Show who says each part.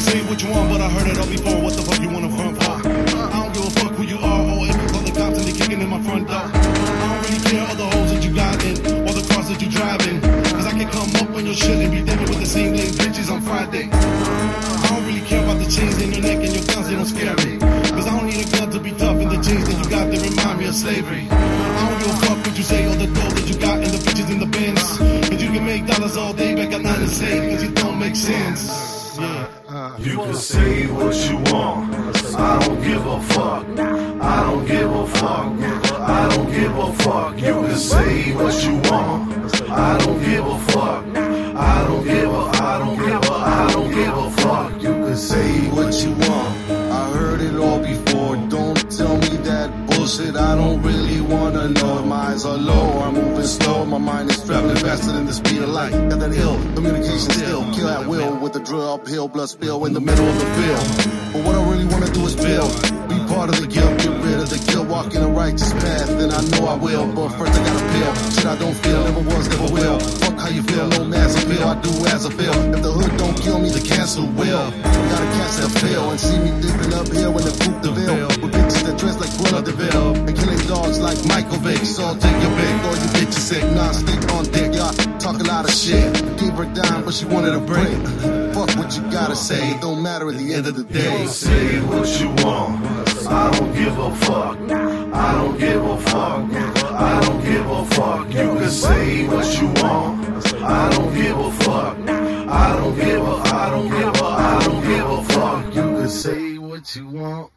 Speaker 1: can say what you want, but I heard it all before. What the fuck you wanna front for? I don't give a fuck who you are or if you call the cops and they kicking in my front door. I don't really care all the holes that you got in or the cars that you driving. Cause I can come up on your shit and be dealing with the same lame bitches on Friday. I don't really care about the chains in your neck and your guns, they don't scare me. Cause I don't need a gun to be tough and the chains that you got, they remind me of slavery. I don't give a fuck what you say or the dough that you got and the bitches in the bins. Cause you can make dollars all day, but got nothing to say cause it don't make sense. Yeah.
Speaker 2: You can say what you want. I don't give a fuck. I don't give a fuck. I don't give a fuck. You can say what you want. I don't give a fuck. I don't give a. I don't give a. I
Speaker 3: I don't really wanna know. My eyes are low, I'm moving slow. My mind is traveling faster than the speed of light. Got that ill communication skill. Kill at will with the drill uphill, blood spill in the middle of the field. But what I really wanna do is build. Be part of the guilt, get rid of the guilt, walk in a righteous path. Then I know I will. But first I gotta feel shit I don't feel, never was, never will. Fuck how you feel, no mass appeal. I do as I feel. If the hood don't kill me, the cancel will. Gotta catch that feel and see me dipping uphill when the Coupe de Ville. With bitches that dress like Cruella de Vil. And killing dogs like Michael Vick. So take your pick or you bitches sick. Nah, stick on dick, y'all talk a lot of shit. Gave her dime, but she wanted a break. Fuck what you gotta say, it don't matter at the end of the day.
Speaker 2: say what you want. I don't give a fuck. I don't give a fuck. I don't give a fuck. You can say what you want. I don't give a fuck. I don't give a. I don't give a. I don't give a fuck. You can say what you want.